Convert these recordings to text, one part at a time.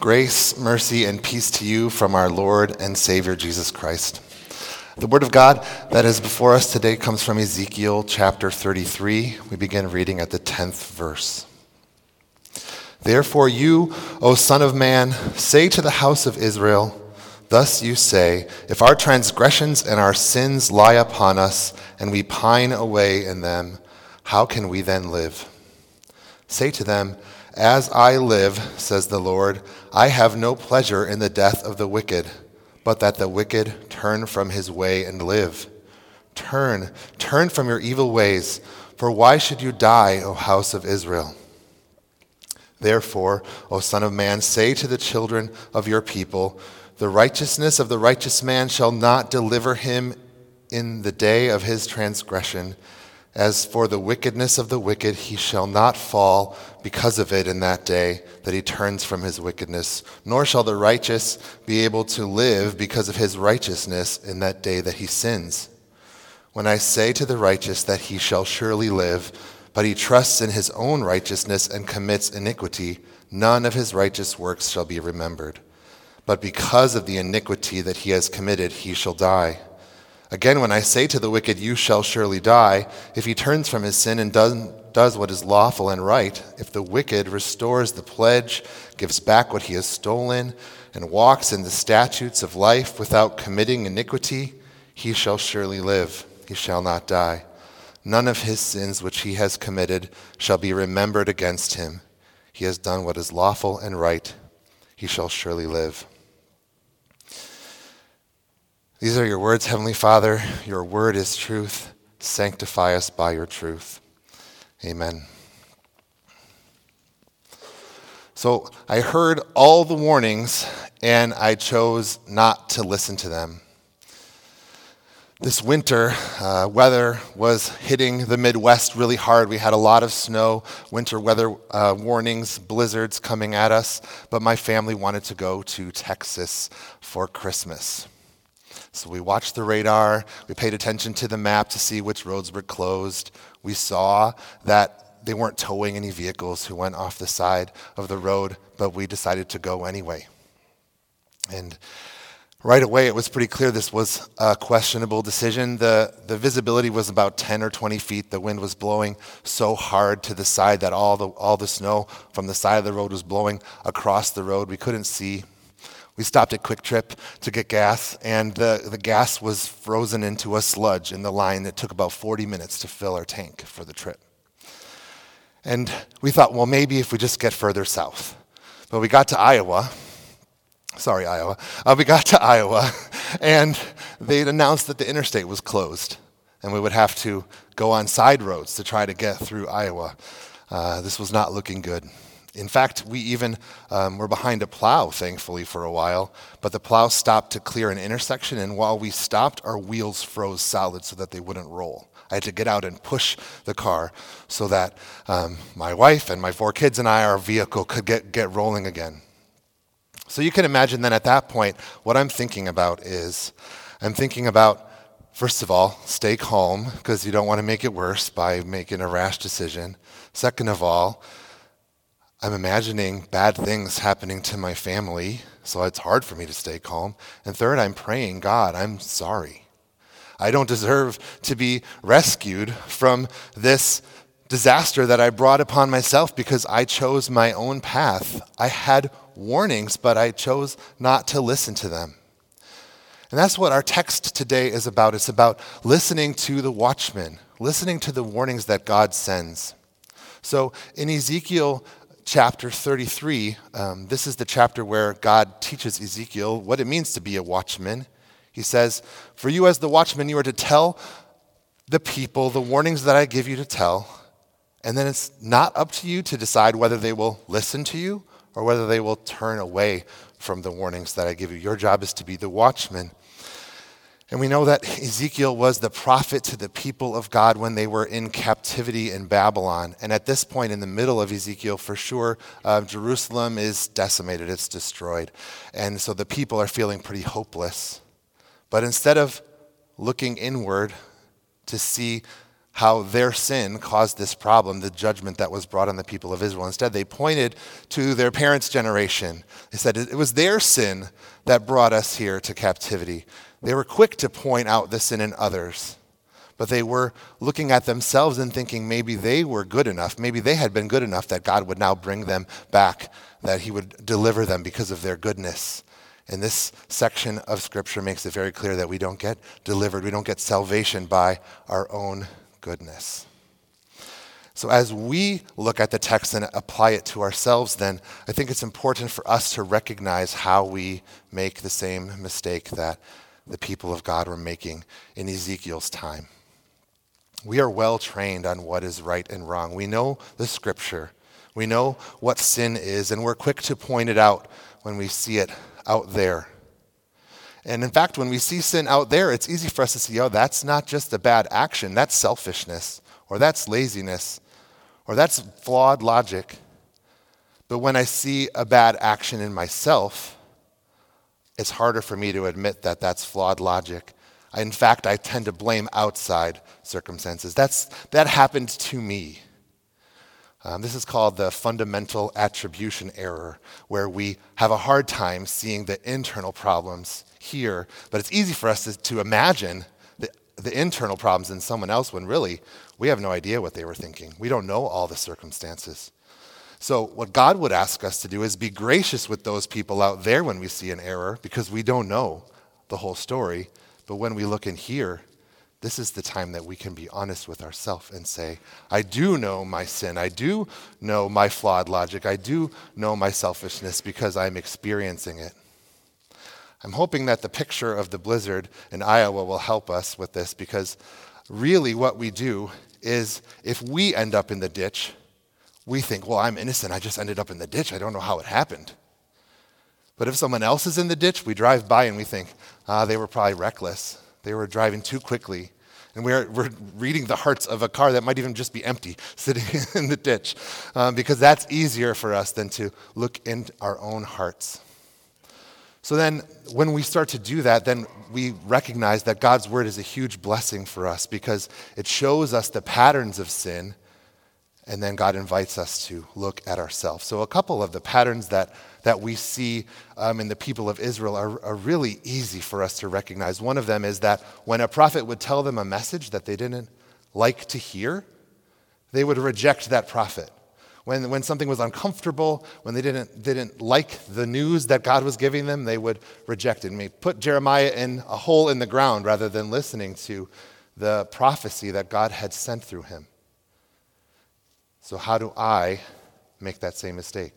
Grace, mercy, and peace to you from our Lord and Savior Jesus Christ. The word of God that is before us today comes from Ezekiel chapter 33. We begin reading at the 10th verse. Therefore, you, O Son of Man, say to the house of Israel, Thus you say, If our transgressions and our sins lie upon us, and we pine away in them, how can we then live? Say to them, As I live, says the Lord, I have no pleasure in the death of the wicked, but that the wicked turn from his way and live. Turn, turn from your evil ways, for why should you die, O house of Israel? Therefore, O Son of Man, say to the children of your people, The righteousness of the righteous man shall not deliver him in the day of his transgression. As for the wickedness of the wicked, he shall not fall because of it in that day that he turns from his wickedness, nor shall the righteous be able to live because of his righteousness in that day that he sins. When I say to the righteous that he shall surely live, but he trusts in his own righteousness and commits iniquity, none of his righteous works shall be remembered. But because of the iniquity that he has committed, he shall die. Again, when I say to the wicked, You shall surely die, if he turns from his sin and does, does what is lawful and right, if the wicked restores the pledge, gives back what he has stolen, and walks in the statutes of life without committing iniquity, he shall surely live, he shall not die. None of his sins which he has committed shall be remembered against him. He has done what is lawful and right, he shall surely live. These are your words, Heavenly Father. Your word is truth. Sanctify us by your truth. Amen. So I heard all the warnings and I chose not to listen to them. This winter, uh, weather was hitting the Midwest really hard. We had a lot of snow, winter weather uh, warnings, blizzards coming at us, but my family wanted to go to Texas for Christmas. So we watched the radar, we paid attention to the map to see which roads were closed. We saw that they weren't towing any vehicles who went off the side of the road, but we decided to go anyway. And right away, it was pretty clear this was a questionable decision. The, the visibility was about 10 or 20 feet. The wind was blowing so hard to the side that all the, all the snow from the side of the road was blowing across the road. We couldn't see we stopped at QuikTrip to get gas, and the, the gas was frozen into a sludge in the line that took about 40 minutes to fill our tank for the trip. And we thought, well, maybe if we just get further south. But we got to Iowa. Sorry, Iowa. Uh, we got to Iowa, and they'd announced that the interstate was closed, and we would have to go on side roads to try to get through Iowa. Uh, this was not looking good. In fact, we even um, were behind a plow, thankfully, for a while, but the plow stopped to clear an intersection, and while we stopped, our wheels froze solid so that they wouldn't roll. I had to get out and push the car so that um, my wife and my four kids and I, our vehicle, could get, get rolling again. So you can imagine then at that point, what I'm thinking about is I'm thinking about, first of all, stay calm because you don't want to make it worse by making a rash decision. Second of all, I'm imagining bad things happening to my family, so it's hard for me to stay calm. And third, I'm praying, God, I'm sorry. I don't deserve to be rescued from this disaster that I brought upon myself because I chose my own path. I had warnings, but I chose not to listen to them. And that's what our text today is about. It's about listening to the watchman, listening to the warnings that God sends. So in Ezekiel chapter 33, um, this is the chapter where God teaches Ezekiel what it means to be a watchman. He says, For you as the watchman, you are to tell the people the warnings that I give you to tell, and then it's not up to you to decide whether they will listen to you or whether they will turn away from the warnings that I give you. Your job is to be the watchman. And we know that Ezekiel was the prophet to the people of God when they were in captivity in Babylon. And at this point, in the middle of Ezekiel, for sure, uh, Jerusalem is decimated, it's destroyed. And so the people are feeling pretty hopeless. But instead of looking inward to see how their sin caused this problem, the judgment that was brought on the people of Israel. Instead, they pointed to their parents' generation. They said it was their sin that brought us here to captivity. They were quick to point out the sin in others, but they were looking at themselves and thinking maybe they were good enough. Maybe they had been good enough that God would now bring them back, that He would deliver them because of their goodness. And this section of Scripture makes it very clear that we don't get delivered, we don't get salvation by our own goodness. So, as we look at the text and apply it to ourselves, then I think it's important for us to recognize how we make the same mistake that the people of God were making in Ezekiel's time. We are well trained on what is right and wrong. We know the scripture, we know what sin is, and we're quick to point it out when we see it out there. And in fact, when we see sin out there, it's easy for us to see, oh, that's not just a bad action, that's selfishness, or that's laziness, or that's flawed logic. But when I see a bad action in myself, it's harder for me to admit that that's flawed logic. In fact, I tend to blame outside circumstances. That's, that happened to me. Um, this is called the fundamental attribution error, where we have a hard time seeing the internal problems here, but it's easy for us to, to imagine the, the internal problems in someone else when really we have no idea what they were thinking. We don't know all the circumstances. So, what God would ask us to do is be gracious with those people out there when we see an error because we don't know the whole story. But when we look in here, this is the time that we can be honest with ourselves and say, I do know my sin. I do know my flawed logic. I do know my selfishness because I'm experiencing it. I'm hoping that the picture of the blizzard in Iowa will help us with this because really what we do is if we end up in the ditch, we think, well, I'm innocent. I just ended up in the ditch. I don't know how it happened. But if someone else is in the ditch, we drive by and we think, ah, they were probably reckless. They were driving too quickly. And we're, we're reading the hearts of a car that might even just be empty, sitting in the ditch, um, because that's easier for us than to look in our own hearts. So then, when we start to do that, then we recognize that God's word is a huge blessing for us because it shows us the patterns of sin, and then God invites us to look at ourselves. So, a couple of the patterns that, that we see um, in the people of Israel are, are really easy for us to recognize. One of them is that when a prophet would tell them a message that they didn't like to hear, they would reject that prophet when, when something was uncomfortable, when they didn't, didn't like the news that God was giving them, they would reject it. And they put Jeremiah in a hole in the ground rather than listening to the prophecy that God had sent through him. So, how do I make that same mistake?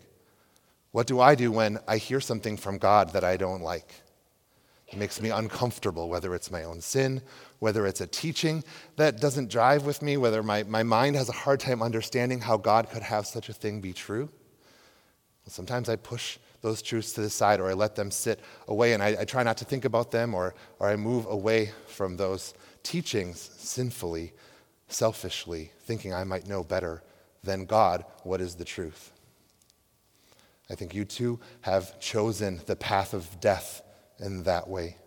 What do I do when I hear something from God that I don't like? It makes me uncomfortable, whether it's my own sin, whether it's a teaching that doesn't drive with me, whether my, my mind has a hard time understanding how God could have such a thing be true. Sometimes I push those truths to the side or I let them sit away and I, I try not to think about them or, or I move away from those teachings sinfully, selfishly, thinking I might know better than God what is the truth. I think you too have chosen the path of death in that way.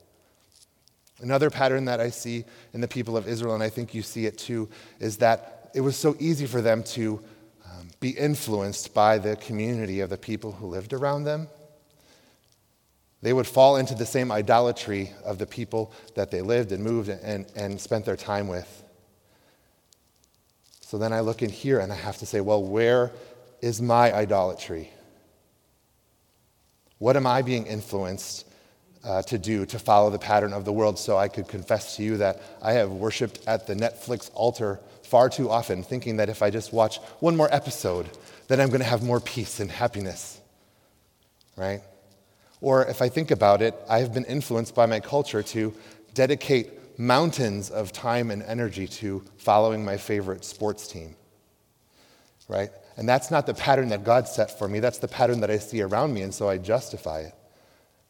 Another pattern that I see in the people of Israel, and I think you see it too, is that it was so easy for them to um, be influenced by the community of the people who lived around them. They would fall into the same idolatry of the people that they lived and moved and, and spent their time with. So then I look in here and I have to say, well, where is my idolatry? What am I being influenced uh, to do to follow the pattern of the world so I could confess to you that I have worshiped at the Netflix altar far too often, thinking that if I just watch one more episode, then I'm going to have more peace and happiness. Right? Or if I think about it, I have been influenced by my culture to dedicate mountains of time and energy to following my favorite sports team. Right? And that's not the pattern that God set for me. That's the pattern that I see around me, and so I justify it.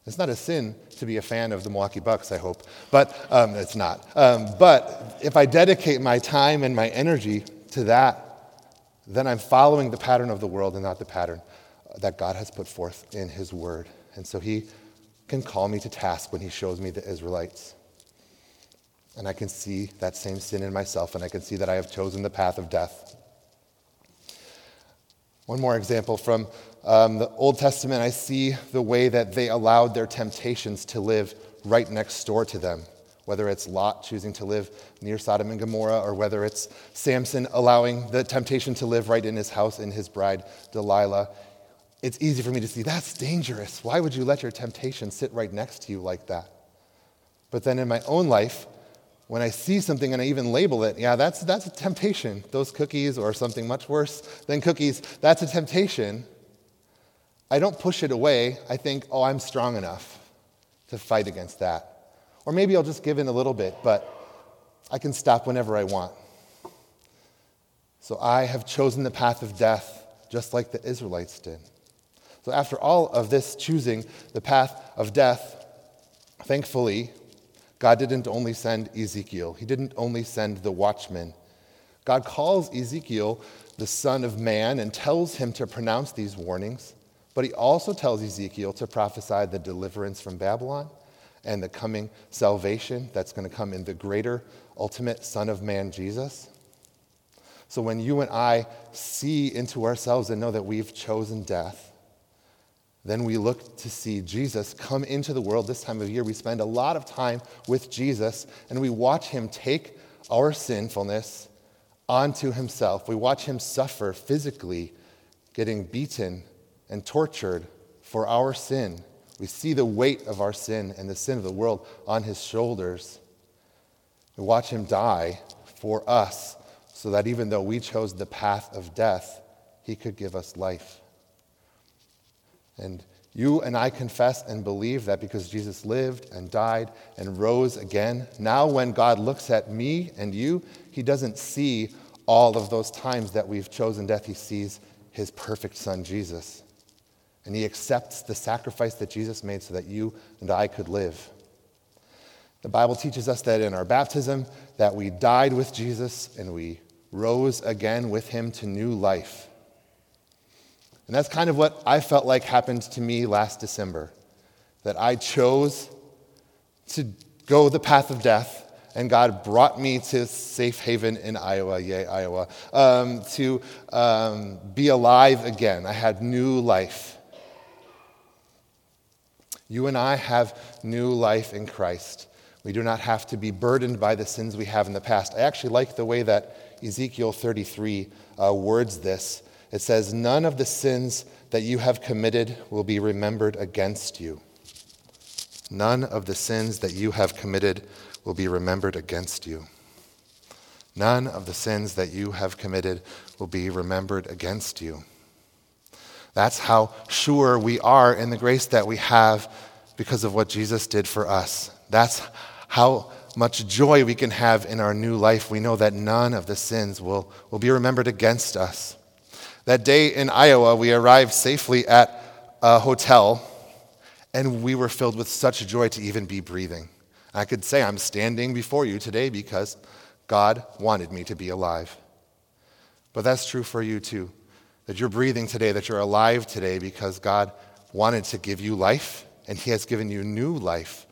It's not a sin to be a fan of the Milwaukee Bucks, I hope, but um, it's not. Um, but if I dedicate my time and my energy to that, then I'm following the pattern of the world and not the pattern that God has put forth in His Word. And so He can call me to task when He shows me the Israelites. And I can see that same sin in myself, and I can see that I have chosen the path of death. One more example from um, the Old Testament, I see the way that they allowed their temptations to live right next door to them. Whether it's Lot choosing to live near Sodom and Gomorrah, or whether it's Samson allowing the temptation to live right in his house in his bride, Delilah. It's easy for me to see that's dangerous. Why would you let your temptation sit right next to you like that? But then in my own life, when I see something and I even label it, yeah, that's, that's a temptation. Those cookies or something much worse than cookies, that's a temptation. I don't push it away. I think, oh, I'm strong enough to fight against that. Or maybe I'll just give in a little bit, but I can stop whenever I want. So I have chosen the path of death just like the Israelites did. So after all of this choosing the path of death, thankfully, God didn't only send Ezekiel, He didn't only send the watchman. God calls Ezekiel the Son of Man and tells him to pronounce these warnings, but He also tells Ezekiel to prophesy the deliverance from Babylon and the coming salvation that's going to come in the greater, ultimate Son of Man, Jesus. So when you and I see into ourselves and know that we've chosen death, then we look to see Jesus come into the world this time of year. We spend a lot of time with Jesus and we watch him take our sinfulness onto himself. We watch him suffer physically, getting beaten and tortured for our sin. We see the weight of our sin and the sin of the world on his shoulders. We watch him die for us so that even though we chose the path of death, he could give us life. And you and I confess and believe that because Jesus lived and died and rose again, now when God looks at me and you, he doesn't see all of those times that we've chosen death. He sees his perfect son, Jesus. And he accepts the sacrifice that Jesus made so that you and I could live. The Bible teaches us that in our baptism that we died with Jesus and we rose again with him to new life. And that's kind of what I felt like happened to me last December that I chose to go the path of death, and God brought me to safe haven in Iowa, yay, Iowa, um, to um, be alive again. I had new life. You and I have new life in Christ. We do not have to be burdened by the sins we have in the past. I actually like the way that Ezekiel 33 uh, words this. It says, None of the sins that you have committed will be remembered against you. None of the sins that you have committed will be remembered against you. None of the sins that you have committed will be remembered against you. That's how sure we are in the grace that we have because of what Jesus did for us. That's how much joy we can have in our new life. We know that none of the sins will, will be remembered against us. That day in Iowa, we arrived safely at a hotel, and we were filled with such joy to even be breathing. I could say I'm standing before you today because God wanted me to be alive. But that's true for you too. That you're breathing today, that you're alive today because God wanted to give you life, and He has given you new life.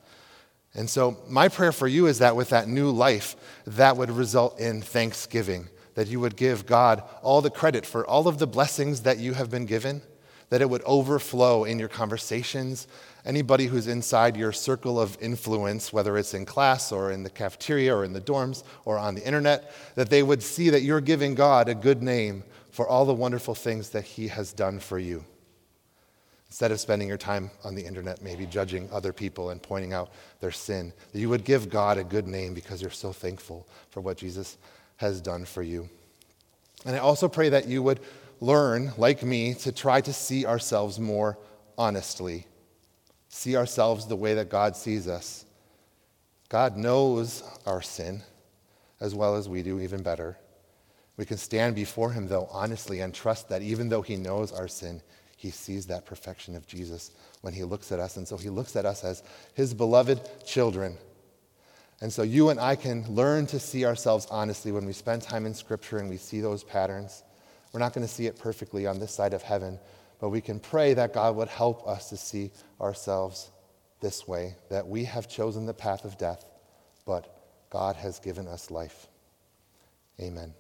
And so, my prayer for you is that with that new life, that would result in thanksgiving that you would give God all the credit for all of the blessings that you have been given, that it would overflow in your conversations. Anybody who's inside your circle of influence, whether it's in class or in the cafeteria or in the dorms or on the internet, that they would see that you're giving God a good name for all the wonderful things that He has done for you. Instead of spending your time on the internet, maybe judging other people and pointing out their sin, that you would give God a good name because you're so thankful for what Jesus has done for you. And I also pray that you would learn, like me, to try to see ourselves more honestly, see ourselves the way that God sees us. God knows our sin as well as we do, even better. We can stand before Him, though, honestly and trust that even though He knows our sin, He sees that perfection of Jesus when He looks at us. And so He looks at us as His beloved children and so you and I can learn to see ourselves honestly when we spend time in Scripture and we see those patterns. We're not going to see it perfectly on this side of heaven, but we can pray that God would help us to see ourselves this way that we have chosen the path of death, but God has given us life. Amen.